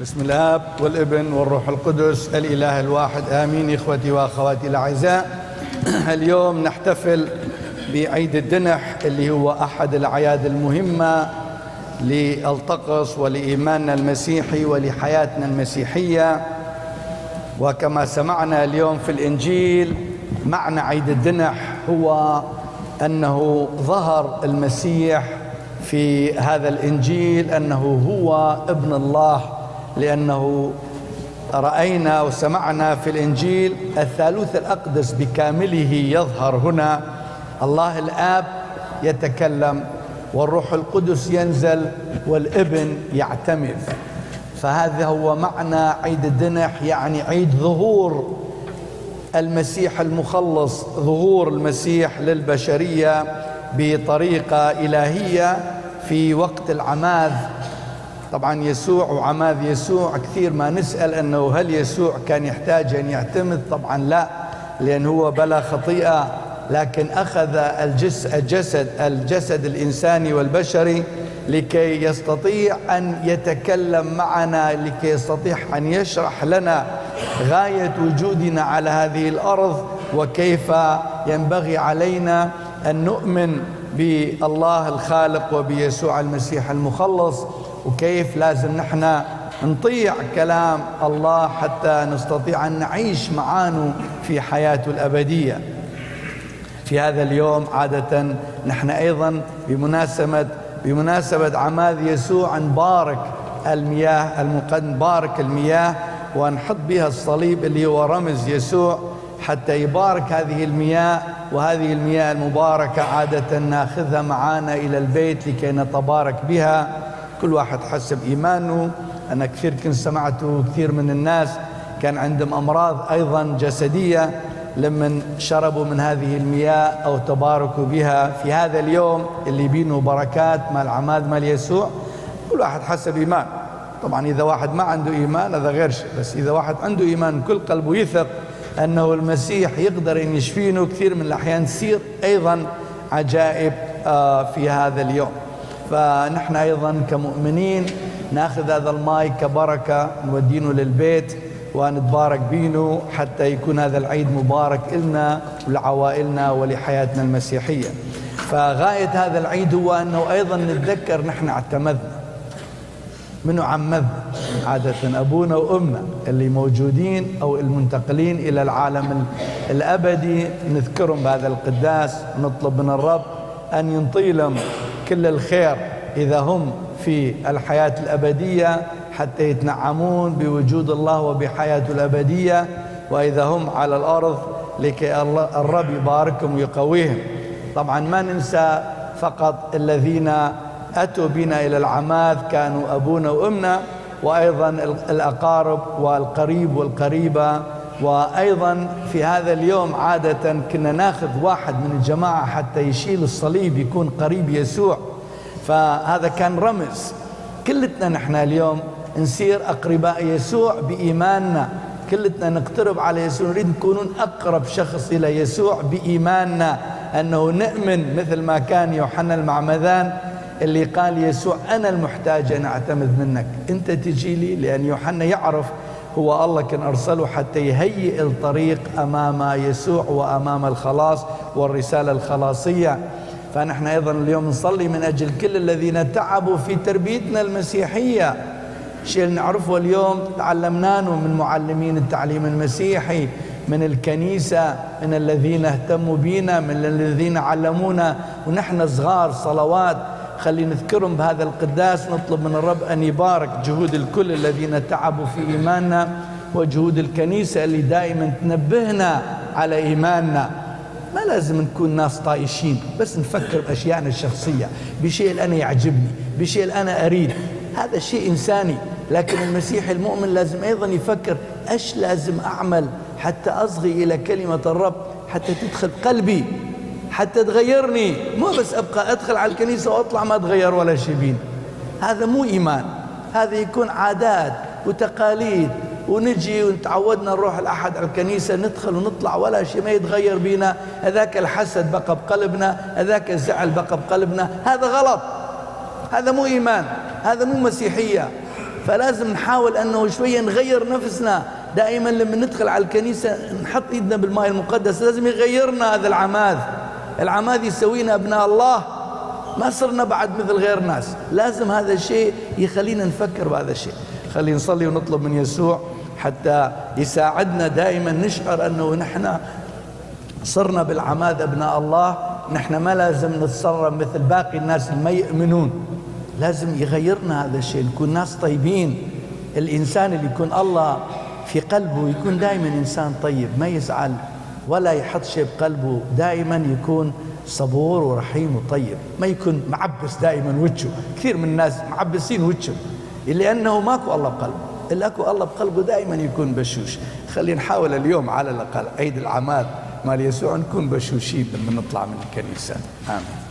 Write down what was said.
بسم الاب والابن والروح القدس الاله الواحد آمين. إخوتي وأخواتي الأعزاء اليوم نحتفل بعيد الدنح اللي هو أحد الأعياد المهمة للطقس ولإيماننا المسيحي ولحياتنا المسيحية. وكما سمعنا اليوم في الإنجيل معنى عيد الدنح هو أنه ظهر المسيح في هذا الإنجيل أنه هو ابن الله. لأنه رأينا وسمعنا في الإنجيل الثالوث الأقدس بكامله يظهر هنا. الله الآب يتكلم والروح القدس ينزل والإبن يعتمد. فهذا هو معنى عيد الدنح يعني عيد ظهور المسيح المخلص ظهور المسيح للبشرية بطريقة إلهية في وقت العماذ طبعا يسوع وعماذ يسوع كثير ما نسأل إنه هل يسوع كان يحتاج أن يعتمد؟ طبعا لا لأن هو بلا خطيئة لكن أخذ الجسد الجسد الإنساني والبشري لكي يستطيع أن يتكلم معنا لكي يستطيع أن يشرح لنا غاية وجودنا على هذه الأرض وكيف ينبغي علينا أن نؤمن بالله الخالق وبيسوع المسيح المخلص. وكيف لازم نحن نطيع كلام الله حتى نستطيع أن نعيش معانه في حياته الأبدية. في هذا اليوم عادة نحن أيضا بمناسبه بمناسبة عماد يسوع نبارك المياه المقدم بارك المياه ونحط بها الصليب اللي هو رمز يسوع حتى يبارك هذه المياه وهذه المياه المباركة عادة ناخذها معانا إلى البيت لكي نتبارك بها. كل واحد حسب إيمانه. أنا كثير كنت سمعته كثير من الناس كان عندهم أمراض أيضا جسدية. لما شربوا من هذه المياه أو تباركوا بها في هذا اليوم اللي بينه بركات مال عماد مال يسوع كل واحد حسب إيمان. طبعا إذا واحد ما عنده إيمان هذا غير شيء بس إذا واحد عنده إيمان كل قلبه يثق أنه المسيح يقدر أن يشفينه كثير من الأحيان تصير أيضا عجائب في هذا اليوم. فنحن أيضا كمؤمنين ناخذ هذا الماي كبركة نودينه للبيت ونتبارك بينه حتى يكون هذا العيد مبارك لنا ولعوائلنا ولحياتنا المسيحية. فغاية هذا العيد هو أنه أيضا نتذكر نحن اعتمدنا. منو عمذنا عادة أبونا وأمنا اللي موجودين أو المنتقلين إلى العالم الأبدي. نذكرهم بهذا القداس نطلب من الرب أن ينطي لهم كل الخير إذا هم في الحياة الأبدية حتى يتنعمون بوجود الله وبحياته الأبدية. وإذا هم على الأرض لكي الرب يباركهم ويقويهم. طبعا ما ننسى فقط الذين أتوا بنا إلى العماد كانوا أبونا وأمنا وأيضا الأقارب والقريب والقريبة. وأيضا في هذا اليوم عادة كنا ناخذ واحد من الجماعة حتى يشيل الصليب يكون قريب يسوع. فهذا كان رمز. كلتنا نحن اليوم نصير أقرباء يسوع بإيماننا. كلتنا نقترب على يسوع. نريد نكونون أقرب شخص إلى يسوع بإيماننا. أنه نؤمن مثل ما كان يوحنا المعمدان اللي قال يسوع أنا المحتاج أن أعتمد منك. أنت تجي لي لأن يوحنا يعرف هو الله كان أرسله حتى يهيئ الطريق أمام يسوع وأمام الخلاص والرسالة الخلاصية. فنحن أيضا اليوم نصلي من أجل كل الذين تعبوا في تربيتنا المسيحية. شيء نعرفه اليوم تعلمناه من معلمين التعليم المسيحي من الكنيسة من الذين اهتموا بنا من الذين علمونا. ونحن صغار صلوات خلي نذكرهم بهذا القداس نطلب من الرب أن يبارك جهود الكل الذين تعبوا في إيماننا وجهود الكنيسة اللي دائما تنبهنا على إيماننا. ما لازم نكون ناس طايشين بس نفكر بأشيائنا الشخصية. بشيء أنا يعجبني بشيء أنا أريد. هذا شيء إنساني لكن المسيح المؤمن لازم أيضا يفكر أش لازم أعمل حتى أصغي إلى كلمة الرب حتى تدخل قلبي. حتى تغيرني. مو بس أبقى أدخل على الكنيسة وأطلع ما اتغير ولا شيء بين. هذا مو إيمان. هذا يكون عادات وتقاليد. ونجي وتعودنا نروح الاحد على الكنيسة ندخل ونطلع ولا شيء ما يتغير بينا. هذاك الحسد بقى بقلبنا هذاك الزعل بقى بقلبنا. هذا غلط. هذا مو إيمان. هذا مو مسيحية. فلازم نحاول أنه شوية نغير نفسنا. دائما لما ندخل على الكنيسة نحط إيدنا بالماء المقدس لازم يغيرنا هذا العماد العماد يسوينا أبناء الله. ما صرنا بعد مثل غير ناس. لازم هذا الشيء يخلينا نفكر بهذا الشيء. خلينا نصلي ونطلب من يسوع حتى يساعدنا دائما نشعر أنه نحن صرنا بالعماد أبناء الله. نحن ما لازم نتصرف مثل باقي الناس اللي ما يؤمنون. لازم يغيرنا هذا الشيء نكون ناس طيبين. الإنسان اللي يكون الله في قلبه يكون دائما إنسان طيب ما يزعل. ولا يحط شيء بقلبه دائما يكون صبور ورحيم وطيب. ما يكون معبس دائما وجهه. كثير من الناس معبسين وجهه. لأنه ماكو الله بقلبه. اللي أكو الله بقلبه دائما يكون بشوش. خلينا نحاول اليوم على الأقل عيد العماد مال يسوع نكون بشوشين لما نطلع من الكنيسة. آمين.